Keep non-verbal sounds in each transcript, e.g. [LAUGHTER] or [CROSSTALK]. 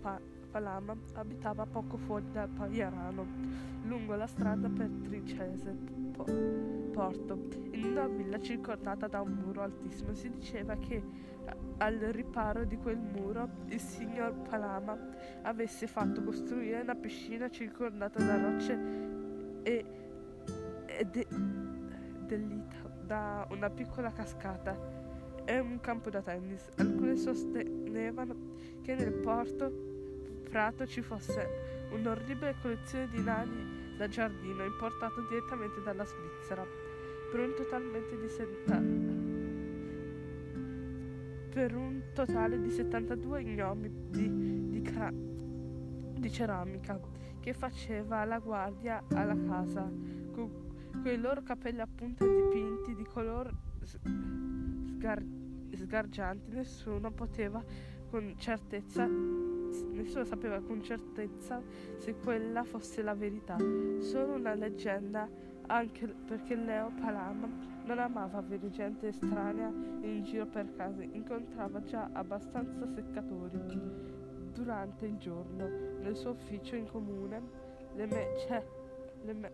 pa- Palama abitava poco fuori da Pagliarano, lungo la strada per Tricese po- Porto, in una villa circondata da un muro altissimo. Si diceva che al riparo di quel muro il signor Palama avesse fatto costruire una piscina circondata da rocce e, e de- da una piccola cascata e un campo da tennis. Alcuni sostenevano che nel porto Prato ci fosse un'orribile collezione di nani da giardino importato direttamente dalla Svizzera per un totalmente di setta... per un totale di 72 gnomi di, di, cra... di ceramica che faceva la guardia alla casa con, con i loro capelli a punta dipinti di color sgar... sgargianti nessuno poteva con certezza nessuno sapeva con certezza se quella fosse la verità, solo una leggenda, anche perché Leo Palama non amava avere gente estranea in giro per casa, incontrava già abbastanza seccatori durante il giorno. Nel suo ufficio in comune, le, me- cioè, le, me-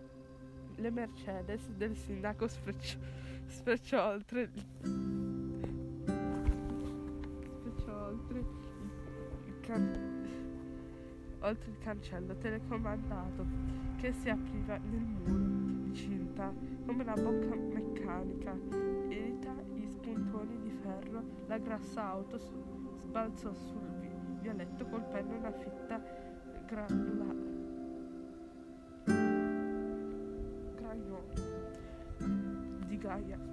le Mercedes del sindaco sprecciò, sprecciò oltre sprecciò oltre il can- oltre il cancello telecomandato che si apriva nel muro di cinta come una bocca meccanica. Irita i spuntoni di ferro, la grassa auto su- sbalzò sul vi- vialetto colpendo una fitta granula. Gragnola di Gaia.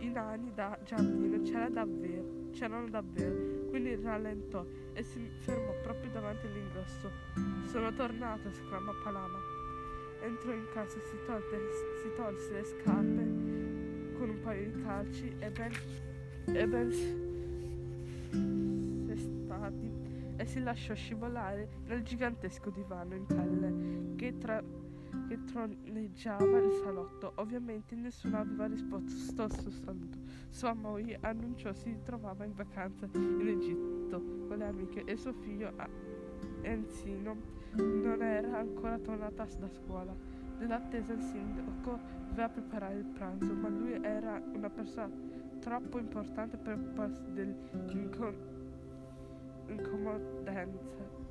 I nani da giardino c'era davvero, c'erano davvero, quindi rallentò e si fermò proprio davanti all'ingresso. Sono tornato, esclamò Palama. Entrò in casa e si, si tolse le scarpe con un paio di calci e ben, e ben sestati e si lasciò scivolare nel gigantesco divano in pelle che, tra, che troneggiava il salotto. Ovviamente nessuno aveva risposto al suo saluto. Sua moglie annunciò si trovava in vacanza in Egitto con le amiche e suo figlio Enzino non era ancora tornata da scuola. Nell'attesa il sindaco doveva preparare il pranzo, ma lui era una persona troppo importante per occuparsi dell'incomodenza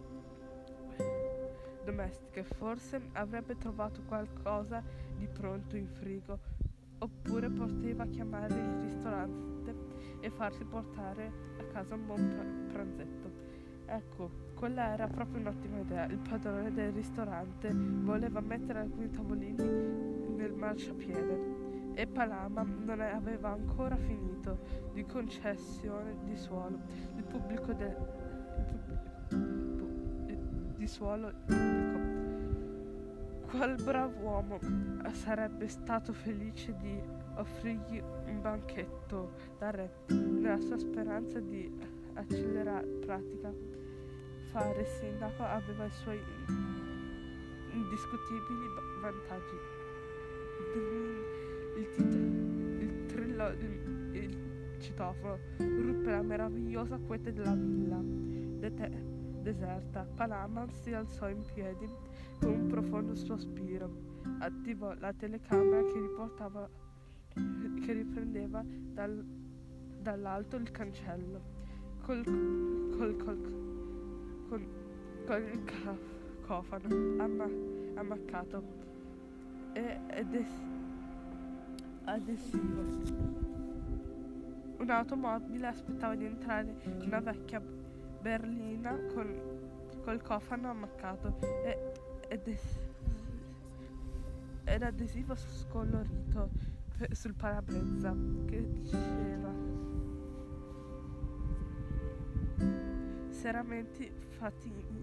domestiche. Forse avrebbe trovato qualcosa di pronto in frigo, oppure poteva chiamare il ristorante e farsi portare a casa un buon pra- pranzetto. Ecco, quella era proprio un'ottima idea. Il padrone del ristorante voleva mettere alcuni tavolini nel marciapiede e Palama non aveva ancora finito di concessione di suolo. Il pubblico del suolo pubblico. Quel bravo uomo sarebbe stato felice di offrirgli un banchetto da re nella sua speranza di accelerare pratica fare sindaco aveva i suoi indiscutibili vantaggi. Il, tit- il trillo, il, il citofono ruppe la meravigliosa quiete della villa dete- deserta. Palama si alzò in piedi con un profondo sospiro, attivò la telecamera che riportava che riprendeva dal, dall'alto il cancello. Col, col, col, con il ca- cofano amma, ammaccato e ades- adesivo. Un'automobile aspettava di entrare in una vecchia berlina con, col cofano ammaccato e, ed, ed adesivo scolorito pe- sul parabrezza che diceva Seramenti Fatini,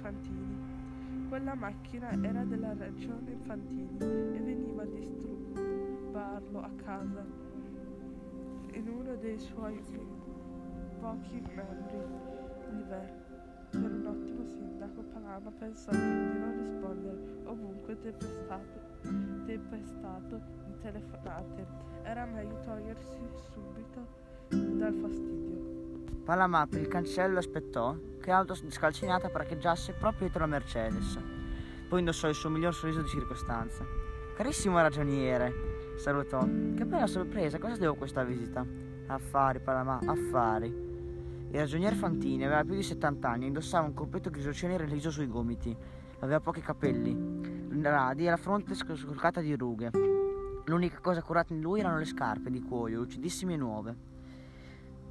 Fantini. Quella macchina era della regione Fantini e veniva a disturbarlo a casa in uno dei suoi pochi membri liberi. Per un ottimo sindaco Palama pensò di non rispondere ovunque tempestato, tempestato di telefonate. Era meglio togliersi subito dal fastidio. Palamà per il cancello aspettò che l'auto scalcinata parcheggiasse proprio dietro la Mercedes. Poi indossò il suo miglior sorriso di circostanza. Carissimo ragioniere, salutò. Che bella sorpresa, cosa devo questa visita? Affari, Palamà, affari. Il ragionier Fantini aveva più di 70 anni indossava un completo grigiocene reliso sui gomiti. Aveva pochi capelli, radi e la fronte scolcata di rughe. L'unica cosa curata in lui erano le scarpe di cuoio, lucidissime e nuove.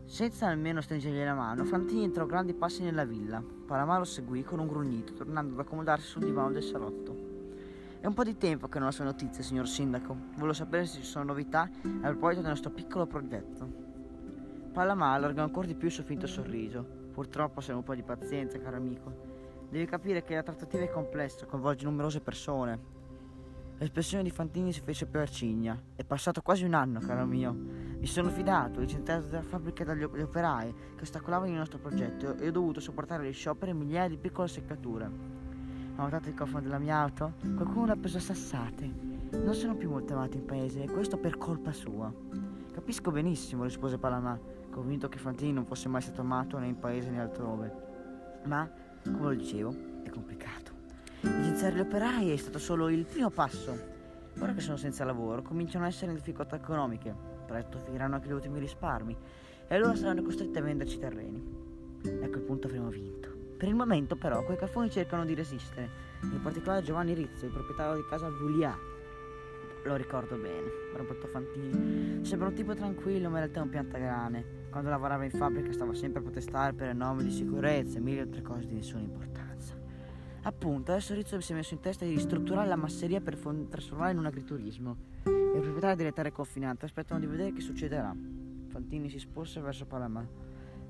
Senza nemmeno stringergli la mano, Fantini entrò grandi passi nella villa. Palamà lo seguì con un grugnito, tornando ad accomodarsi sul divano del salotto. È un po' di tempo che non ho sue notizie, signor Sindaco. Volevo sapere se ci sono novità a proposito del nostro piccolo progetto. Palamà allargò ancora di più il suo finto sorriso. Purtroppo se un po' di pazienza, caro amico. Devi capire che la trattativa è complessa, coinvolge numerose persone. L'espressione di Fantini si fece più arcigna. È passato quasi un anno, caro mio. Mi sono fidato, licenziato dalla fabbrica dagli operai che ostacolavano il nostro progetto e ho dovuto sopportare gli scioperi e migliaia di piccole seccature. Ha notato il cofano della mia auto? Qualcuno l'ha preso a sassate. Non sono più molto amato in paese e questo per colpa sua. Capisco benissimo, rispose Palamà, convinto che Fantini non fosse mai stato amato né in paese né altrove. Ma, come lo dicevo, è complicato. Licenziare gli operai è stato solo il primo passo. Ora che sono senza lavoro, cominciano a essere in difficoltà economiche. Presto finiranno anche gli ultimi risparmi e allora saranno costretti a venderci terreni. E a quel punto avremo vinto. Per il momento, però, quei caffoni cercano di resistere, in particolare Giovanni Rizzo, il proprietario di casa Vulia. Lo ricordo bene, Roberto Fantini. Sembra un tipo tranquillo, ma in realtà è un piantagrane. Quando lavorava in fabbrica stava sempre a protestare per il nome di sicurezza e mille altre cose di nessuna importanza. Appunto, adesso Rizzo si è messo in testa di ristrutturare la masseria per trasformarla in un agriturismo. E i proprietari delle terre confinate aspettano di vedere che succederà. Fantini si sporse verso Palamà.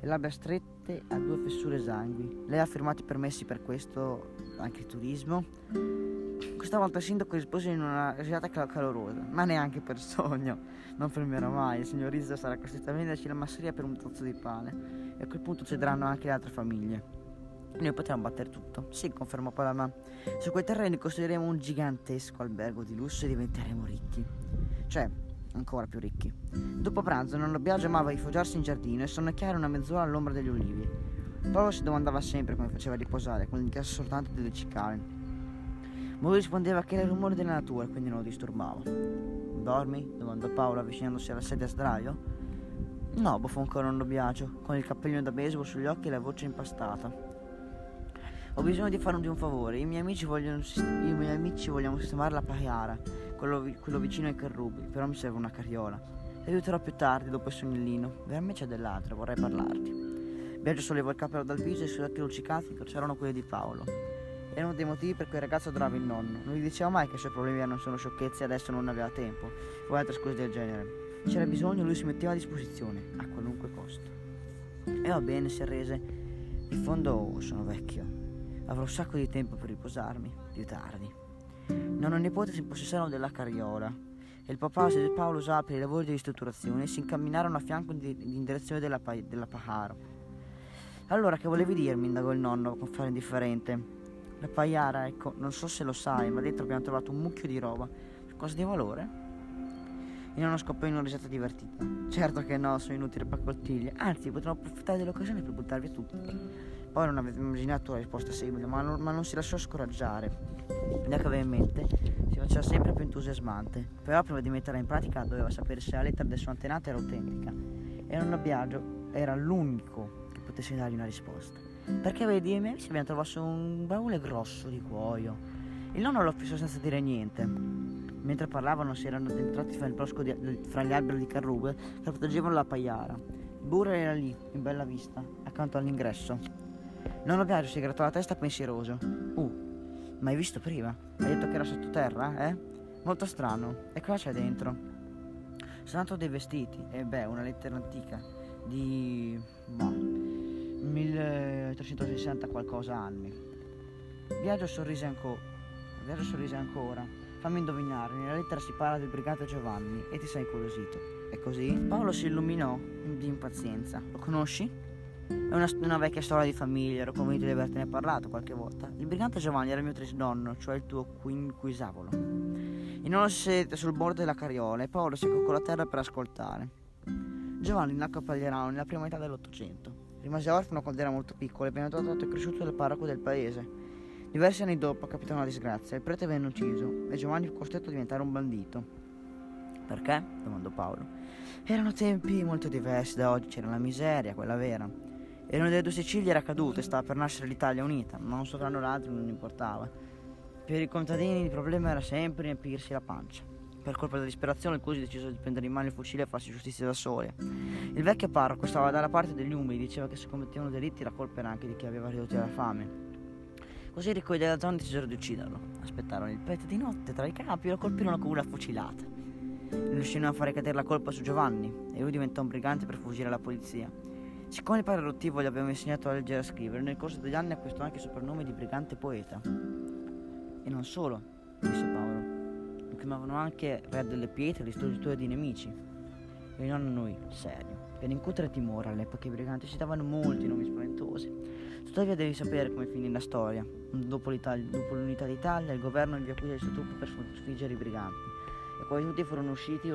Le labbra strette a due fessure esangui. Lei ha firmato i permessi per questo agriturismo? Questa volta il sindaco rispose in una risata calorosa, ma neanche per sogno. Non fermerò mai, il signor Rizzo sarà costretto a venderci la masseria per un tozzo di pane. E a quel punto cederanno anche le altre famiglie. Noi potremmo battere tutto. Sì, confermò Palama. Su quei terreni costruiremo un gigantesco albergo di lusso e diventeremo ricchi. Cioè, ancora più ricchi. Dopo pranzo non Biagio amava rifugiarsi in giardino e sonnecchiare una mezz'ora all'ombra degli ulivi. Paolo si domandava sempre come faceva a riposare, con l'inchiasso soltanto delle cicale. Ma lui rispondeva che era il rumore della natura, quindi non lo disturbava. Dormi? domandò Paolo avvicinandosi alla sedia a sdraio. No, ancora nonno Biagio, con il cappellino da baseball sugli occhi e la voce impastata. Ho bisogno di farvi un favore. I miei amici vogliono, I miei amici vogliono sistemare la Pagliara, quello, quello, vicino ai Carrubi, però mi serve una carriola. Ti aiuterò più tardi, dopo il sonnellino. Veramente c'è dell'altro, vorrei parlarti. Biagio sollevò il cappello dal viso e i suoi occhi luccicati c'erano quelli di Paolo. Erano dei motivi per cui il ragazzo adorava il nonno. Non gli diceva mai che i suoi problemi erano solo sciocchezze e adesso non aveva tempo, o altre scuse del genere. C'era bisogno, lui si metteva a disposizione, a qualunque costo. E va bene, si arrese. In fondo sono vecchio. Avrò un sacco di tempo per riposarmi, più tardi. Nonno e nipote si impossessarono della carriola e il papà e Paolo usava per i lavori di ristrutturazione e si incamminarono a fianco in direzione della, pa- della Pajaro. Allora, che volevi dirmi? indagò il nonno con fare indifferente. La Pajara, ecco, non so se lo sai, ma dentro abbiamo trovato un mucchio di roba. Cosa di valore? Il nonno scoppiò in una risata divertita. Certo che no, sono inutili paccottiglie. Anzi, potremmo approfittare dell'occasione per buttarvi tutto. Poi non aveva immaginato la risposta simile, ma non, ma non si lasciò scoraggiare. L'idea che aveva in mente si faceva sempre più entusiasmante, però prima di metterla in pratica doveva sapere se la lettera del suo antenato era autentica. E non Biagio era l'unico che potesse dargli una risposta. Perché vedi, i miei amici abbiamo trovato un baule grosso di cuoio. Il nonno lo fissò senza dire niente. Mentre parlavano si erano addentrati fra, di, fra gli alberi di carrube che proteggevano la pagliara. Il burro era lì, in bella vista, accanto all'ingresso. Nonno Biagio si grattò la testa pensieroso. Uh, mai visto prima? Hai detto che era sottoterra, eh? Molto strano. E cosa c'è dentro? Sono dei vestiti. E beh, una lettera antica di... boh, 1360 qualcosa anni. Biagio sorrise ancora. Biagio sorrise ancora. Fammi indovinare, nella lettera si parla del brigante Giovanni e ti sei incuriosito. E così? Paolo si illuminò di impazienza. Lo conosci? È una, una, vecchia storia di famiglia, ero convinto di avertene parlato qualche volta. Il brigante Giovanni era il mio trisnonno, cioè il tuo quinquisavolo. Nonno si sedette sul bordo della carriola e Paolo si coccò la terra per ascoltare. Giovanni nacque a Pagliarano nella prima metà dell'Ottocento. Rimase orfano quando era molto piccolo e venne adottato e cresciuto dal parroco del paese. Diversi anni dopo capitò una disgrazia, il prete venne ucciso e Giovanni fu costretto a diventare un bandito. Perché? domandò Paolo. Erano tempi molto diversi da oggi, c'era la miseria, quella vera. E una delle due Sicilie era caduta e stava per nascere l'Italia unita, ma un sovrano l'altro non importava. Per i contadini il problema era sempre riempirsi la pancia. Per colpa della disperazione il Cusi decise di prendere in mano il fucile e farsi giustizia da sole. Il vecchio parroco stava dalla parte degli umili, diceva che se commettevano delitti la colpa era anche di chi aveva ridotti alla fame. Così i ricoi della zona decisero di ucciderlo. Aspettarono il prete di notte tra i capi e lo colpirono con una fucilata. Riuscirono a fare cadere la colpa su Giovanni e lui diventò un brigante per fuggire alla polizia. Siccome il padre adottivo gli aveva insegnato a leggere e a scrivere, nel corso degli anni acquistò anche il soprannome di brigante poeta. E non solo, chiamavano anche re delle pietre, distruttore di nemici. E non noi, serio. Per incutere timore all'epoca i briganti si davano molti nomi spaventosi. Tuttavia devi sapere come finì la storia. Dopo, dopo l'unità d'Italia, il governo inviò qui le sue truppe per sconfiggere i briganti e quasi tutti furono, usciti,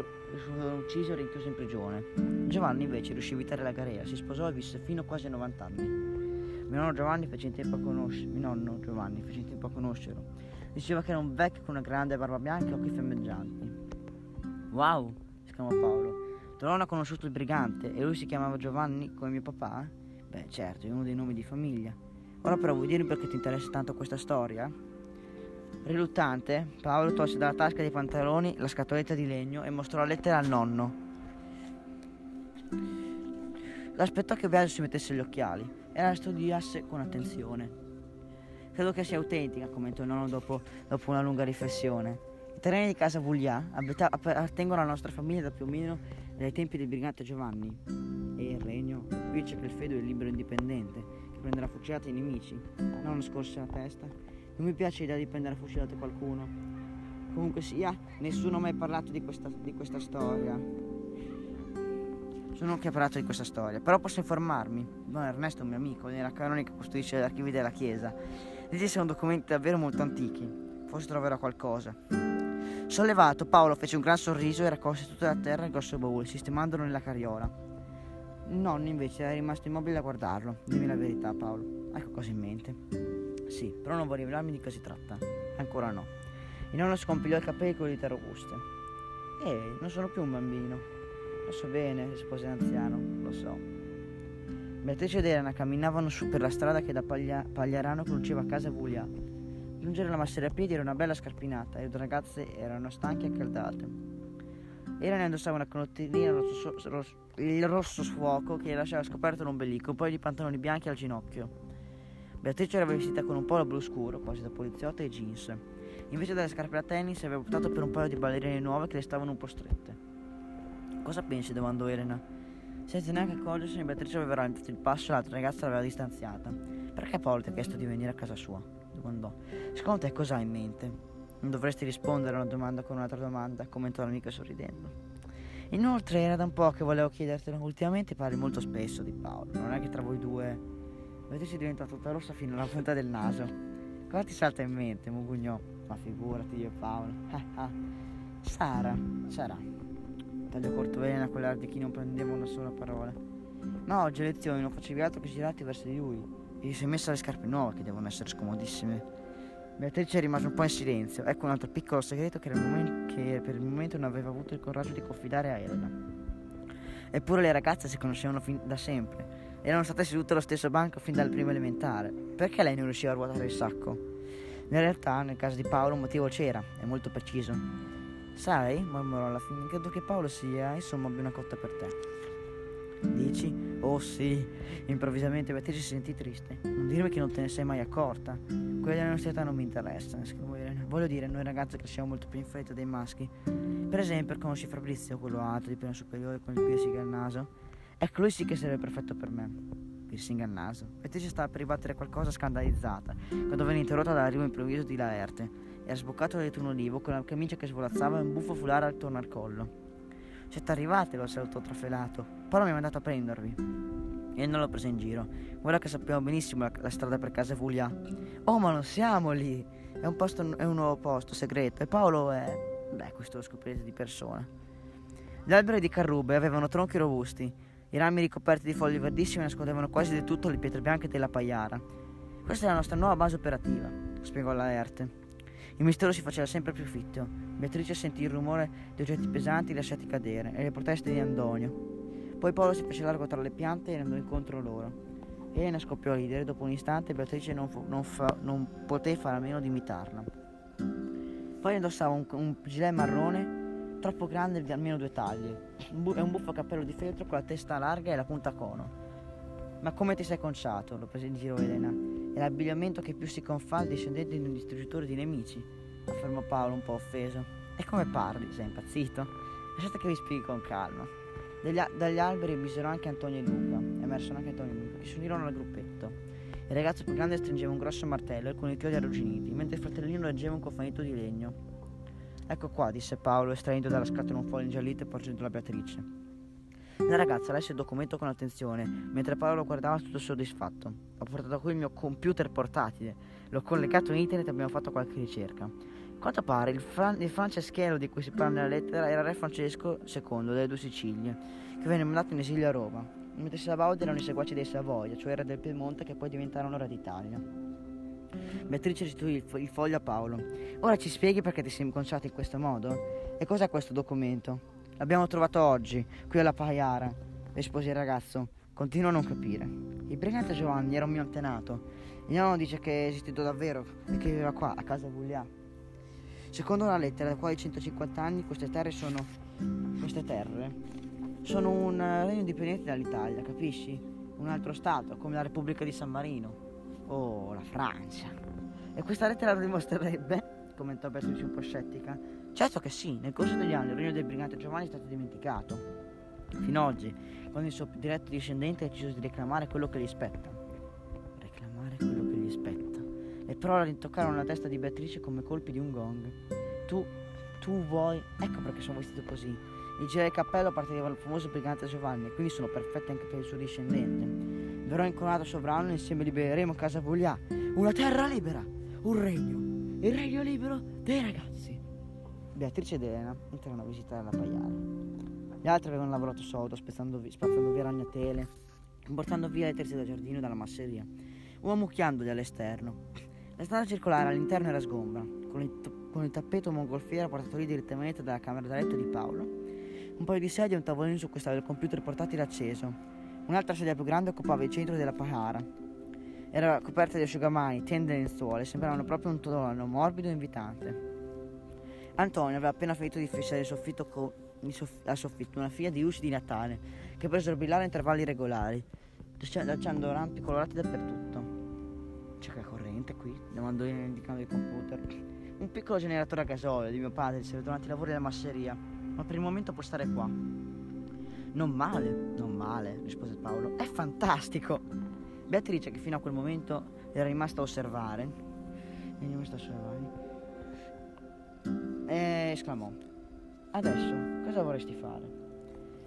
furono uccisi o rinchiusi in prigione. Giovanni invece riuscì a evitare la garea, si sposò e visse fino a quasi a 90 anni. Mio nonno Giovanni fece in tempo a conoscerlo. Mio nonno Giovanni fece in tempo a conoscerlo. Diceva che era un vecchio con una grande barba bianca e occhi fiammeggianti. Wow! esclamò Paolo. Tuo nonno ha conosciuto il brigante e lui si chiamava Giovanni come mio papà? Beh, certo, è uno dei nomi di famiglia. Ora però vuoi dirmi perché ti interessa tanto questa storia? Riluttante, Paolo tolse dalla tasca dei pantaloni la scatoletta di legno e mostrò la lettera al nonno. L'aspettò che Biagio si mettesse gli occhiali e la studiasse con attenzione. Credo che sia autentica, commentò il nonno dopo, dopo una lunga riflessione. I terreni di casa Vuglia appartengono alla nostra famiglia da più o meno dai tempi del brigante Giovanni. E il regno, qui c'è quel feudo del libero indipendente che prenderà fucilate i nemici. Non scorse la testa non mi piace l'idea di prendere fucilate qualcuno. Comunque sia, nessuno ha mai parlato di questa, di questa storia. Sono che ha parlato di questa storia, però posso informarmi. Don Ernesto è un mio amico, nella canonica custodisce gli archivi della chiesa. Dice sono documenti davvero molto antichi. Forse troverò qualcosa. Sollevato, Paolo fece un gran sorriso e raccolse tutta la terra il grosso baule, sistemandolo nella carriola. Il nonno invece era rimasto immobile a guardarlo. Dimmi la verità, Paolo. Hai qualcosa in mente? Sì, però non vuoi rivelarmi di cosa si tratta. Ancora no. Il nonno scompigliò i capelli con le dita robuste. Ehi, non sono più un bambino. Lo so bene, rispose l'anziano, lo so. Beatrice ed Elena camminavano su per la strada che da Paglia- Pagliarano conduceva a casa Vuglia. Giungere alla masseria a piedi era una bella scarpinata e le due ragazze erano stanche e accaldate. Elena indossava una canottierina rosso, rosso, il rosso sfuoco che lasciava scoperto l'ombelico, paio di pantaloni bianchi al ginocchio. Beatrice era vestita con un polo blu scuro, quasi da poliziotta, e jeans. Invece delle scarpe da tennis aveva optato per un paio di ballerine nuove che le stavano un po' strette. Cosa pensi? domandò Elena. Senza neanche accorgersene, Beatrice aveva rallentato il passo e l'altra ragazza l'aveva distanziata. Perché Paolo ti ha chiesto di venire a casa sua? domandò. Secondo te cosa ha in mente? Non dovresti rispondere a una domanda con un'altra domanda, commentò l'amica sorridendo. Inoltre era da un po' che volevo chiedertelo. Ultimamente parli molto spesso di Paolo. Non è che tra voi due Beatrice diventa tutta rossa fino alla punta del naso. Cosa ti salta in mente, Mugugnò? Ma figurati io e Paolo. [LAUGHS] Sara, sarà. Taglio corto Elena con l'aria di chi non prendeva una sola parola. No, oggi a lezione non facevi altro che girarti verso di lui. E gli sei messa le scarpe nuove che devono essere scomodissime. Beatrice rimase un po' in silenzio. Ecco un altro piccolo segreto che, che per il momento non aveva avuto il coraggio di confidare a Elena. Eppure le ragazze si conoscevano fin da sempre erano state sedute allo stesso banco fin dal primo elementare. Perché lei non riusciva a ruotare il sacco? In realtà, nel caso di Paolo, un motivo c'era, è molto preciso. Sai, mormorò alla fine, credo che Paolo sia, insomma, abbia una cotta per te. Dici? Oh sì. Improvvisamente Beatrice si sentì triste. Non dirmi che non te ne sei mai accorta. Quella della nostra età non mi interessa, Voglio dire, noi ragazzi cresciamo molto più in fretta dei maschi. Per esempio, conosci Fabrizio, quello alto di prima superiore con il piercing al naso? Ecco, lui sì che sarebbe perfetto per me. Piercing al naso. Beatrice stava per ribattere qualcosa scandalizzata, quando venne interrotta dall'arrivo improvviso di Laerte. Era sboccato da un olivo con la camicia che svolazzava e un buffo fulare attorno al collo. Siete arrivati, lo salutò trafelato. Poi mi ha mandato a prendervi. E non l'ho preso in giro. Guarda che sappiamo benissimo la, la strada per casa Vuglia. Oh, ma non siamo lì! È un, posto, è un nuovo posto segreto. E Paolo è. Beh, questo lo scoprirete di persona. Gli alberi di Carrube avevano tronchi robusti I rami ricoperti di foglie verdissime nascondevano quasi del tutto le pietre bianche della paiara. Questa è la nostra nuova base operativa, spiegò Laerte. Il mistero si faceva sempre più fitto. Beatrice sentì il rumore di oggetti pesanti lasciati cadere e le proteste di Antonio. Poi Paolo si fece largo tra le piante e andò incontro loro. Elena scoppiò a ridere, dopo un istante Beatrice non, fu, non, fa, non poté fare a meno di imitarla. Poi indossava un, un gilet marrone troppo grande di almeno due taglie e un buffo cappello di feltro con la testa larga e la punta cono. Ma come ti sei conciato? lo prese in giro Elena. È l'abbigliamento che più si confà al discendente di un distrugitore di nemici, affermò Paolo un po' offeso. E come parli? Sei impazzito? Lasciate che vi spieghi con calma. Dagli, dagli alberi misero anche Antonio e Luca, emersero anche Antonio e Luca, che si unirono al gruppetto. Il ragazzo più grande stringeva un grosso martello e con i chiodi arrugginiti, mentre il fratellino reggeva un cofanetto di legno. Ecco qua, disse Paolo, estraendo dalla scatola un foglio ingiallito e porgendolo a Beatrice. La ragazza lesse il documento con attenzione, mentre Paolo lo guardava tutto soddisfatto. Ho portato qui il mio computer portatile, l'ho collegato a internet e abbiamo fatto qualche ricerca. Quanto pare, il, Fran- il Franceschello di cui si parla nella lettera era re Francesco II delle due Sicilie, che venne mandato in esilio a Roma, mentre i Savoia erano i seguaci dei Savoia, cioè re del Piemonte che poi diventarono re d'Italia. Beatrice restituì il, fo- il foglio a Paolo. Ora ci spieghi perché ti sei inconciato in questo modo? E cos'è questo documento? L'abbiamo trovato oggi, qui alla Paiara, rispose il ragazzo. Continuo a non capire. Il brigante Giovanni era un mio antenato. Il nonno dice che è esistito davvero e che viveva qua, a casa Vullià. Secondo una lettera da quasi 150 anni queste terre sono. queste terre sono un regno indipendente dall'Italia, capisci? Un altro stato, come la Repubblica di San Marino. Oh, la Francia. E questa lettera lo dimostrerebbe? commentò Beatrice un po' scettica. Certo che sì, nel corso degli anni il regno del brigante Giovanni è stato dimenticato. Fino ad oggi, quando il suo diretto discendente ha deciso di reclamare quello che gli spetta. Reclamare quello che gli spetta. Le parole rintoccarono la testa di Beatrice come colpi di un gong. Tu, tu vuoi... Ecco perché sono vestito così. Il giro del cappello apparteneva al famoso brigante Giovanni, quindi sono perfetti anche per il suo discendente. Verrò incoronato sovrano e insieme libereremo Casa Voglià, una terra libera, un regno, il regno libero dei ragazzi. Beatrice ed Elena entrarono a visitare la Paiara. Gli altri avevano lavorato sodo, spazzando via ragnatele, portando via le terze da giardino e dalla masseria, o ammucchiandoli all'esterno. La strada circolare all'interno era sgombra, con il, t- con il tappeto mongolfiera portato lì direttamente dalla camera da letto di Paolo. Un paio di sedie e un tavolino su cui stava il computer portatile acceso, Un'altra sedia più grande occupava il centro della Pahara. Era coperta di asciugamani, tende e lenzuola e sembravano proprio un trono morbido e invitante. Antonio aveva appena finito di fissare il soffitto co- soff- soffitto una fila di luci di Natale che presero brillare a intervalli regolari, lasciando lampi colorati dappertutto. C'è che corrente qui? domandò indicando il computer. Un piccolo generatore a gasolio di mio padre serve durante i lavori della masseria, ma per il momento può stare qua. Non male, non male, rispose Paolo. È fantastico. Beatrice, che fino a quel momento era rimasta a osservare, è rimasta a osservare, e esclamò: Adesso cosa vorresti fare?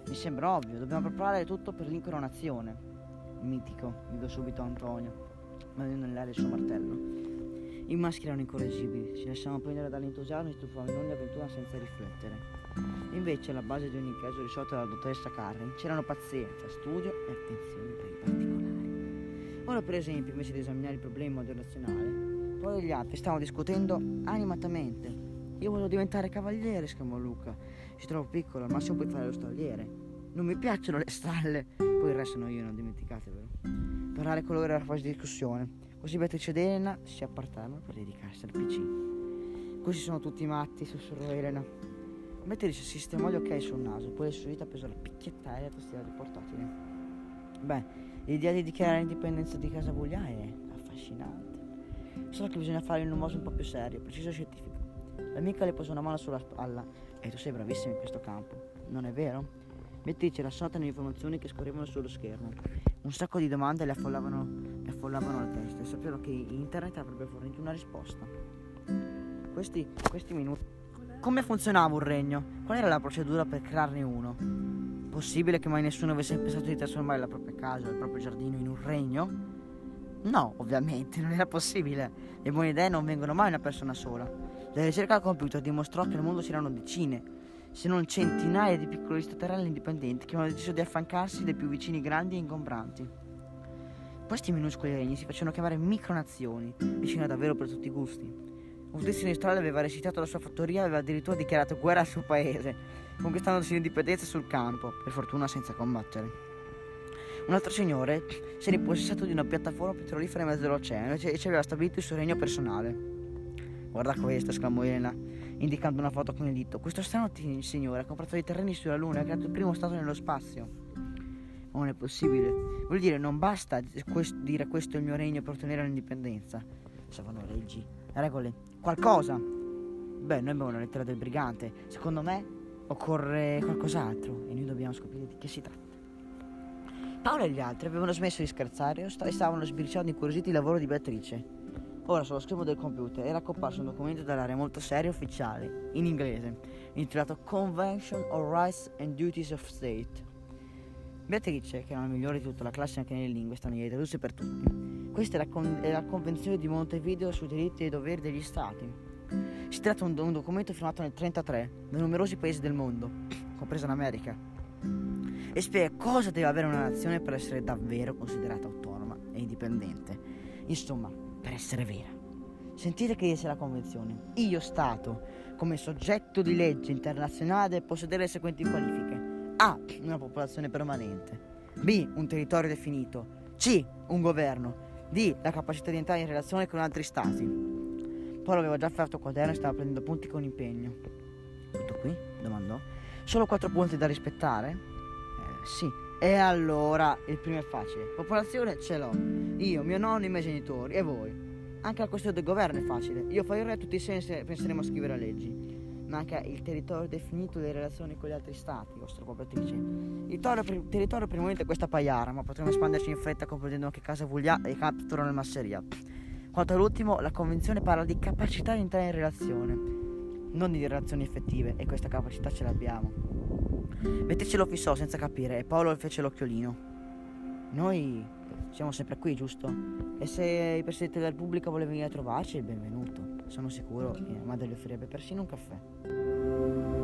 Mi sembra ovvio, dobbiamo preparare tutto per l'incoronazione. Mitico, gridò subito Antonio, mandando nell'aria il suo martello. I maschi erano incorreggibili, si lasciavano prendere dall'entusiasmo e stufavano in ogni avventura senza riflettere. Invece alla base di ogni caso risolto dalla dottoressa Carmen c'erano pazienza, studio e attenzione per i particolari. Ora per esempio, invece di esaminare il problema in modo razionale, poi gli altri stavano discutendo animatamente. Io voglio diventare cavaliere, esclamò Luca. Si trova piccolo, al massimo puoi fare lo stalliere. Non mi piacciono le stalle. Poi il resto sono io, non dimenticatevelo. Parlare con loro era di discussione. Così Beatrice ed Elena si appartarono per dedicarsi al PC. Questi sono tutti matti, sussurrò Elena. Beatrice sistemò gli occhiali sul naso, poi le sue dita presero la picchietta e la tastiera del portatile. Beh, l'idea di dichiarare l'indipendenza di Casa Buglia è affascinante. Solo che bisogna fare in un modo un po' più serio, preciso e scientifico. L'amica le posò una mano sulla spalla. E tu sei bravissima in questo campo, non è vero? Beatrice lasciata le informazioni che scorrevano sullo schermo. Un sacco di domande le affollavano, le affollavano la testa e sapeva che internet avrebbe fornito una risposta. Questi, questi minuti come funzionava un regno? Qual era la procedura per crearne uno? Possibile che mai nessuno avesse pensato di trasformare la propria casa, il proprio giardino in un regno? No, ovviamente, non era possibile. Le buone idee non vengono mai a una persona sola. La ricerca al computer dimostrò che nel mondo c'erano decine, se non centinaia di piccoli staterelli indipendenti che hanno deciso di affancarsi dai più vicini grandi e ingombranti. Questi minuscoli regni si facevano chiamare micronazioni, vicine davvero per tutti i gusti. Un tizio in aveva recitato la sua fattoria e aveva addirittura dichiarato guerra al suo paese, conquistandosi l'indipendenza sul campo, per fortuna senza combattere. Un altro signore si era impossessato di una piattaforma petrolifera in mezzo all'oceano e ci aveva stabilito il suo regno personale. Guarda questo, esclamò Elena, indicando una foto con il dito. Questo strano t- signore ha comprato dei terreni sulla Luna e ha creato il primo stato nello spazio. Non è possibile. Vuol dire, non basta dire questo è il mio regno per ottenere l'indipendenza. Servono leggi, regole, qualcosa. Beh, noi abbiamo una lettera del brigante. Secondo me occorre qualcos'altro e noi dobbiamo scoprire di che si tratta. Paolo e gli altri avevano smesso di scherzare e stavano sbirciando incuriositi il lavoro di Beatrice. Ora sullo schermo del computer era comparso un documento dall'area molto serio ufficiale, in inglese, intitolato Convention on Rights and Duties of State. Beatrice, che era la migliore di tutta la classe anche nelle lingue straniere, tradusse per tutti. Questa è la, con- è la Convenzione di Montevideo sui diritti e i doveri degli Stati. Si tratta di un, un documento firmato nel 1933 da numerosi paesi del mondo, [CLEARS THROAT] compresa l'America e spiega cosa deve avere una nazione per essere davvero considerata autonoma e indipendente. Insomma, per essere vera. Sentite che dice la Convenzione. Io Stato, come soggetto di legge internazionale, possedere le seguenti qualifiche. A. Una popolazione permanente. B. Un territorio definito. C. Un governo. D. La capacità di entrare in relazione con altri stati. Paolo aveva già fatto quaderno e stava prendendo punti con impegno. Tutto qui? domandò. Solo quattro punti da rispettare? Sì. E allora il primo è facile. Popolazione ce l'ho. Io, mio nonno, i miei genitori e voi. Anche la questione del governo è facile. Io farò il re tutti i sensi penseremo a scrivere leggi. Manca il territorio definito delle relazioni con gli altri stati, vostro propriettrice. Il territorio, territorio per il momento è questa paiara, ma potremo espanderci in fretta comprendendo anche casa Vuglia e Captoro nel Masseria. Quanto all'ultimo, la convenzione parla di capacità di entrare in relazione, non di relazioni effettive, e questa capacità ce l'abbiamo. Beatrice lo fissò senza capire e Paolo fece l'occhiolino. Noi siamo sempre qui, giusto? E se il Presidente della Repubblica vuole venire a trovarci, è benvenuto. Sono sicuro che la madre gli offrirebbe persino un caffè.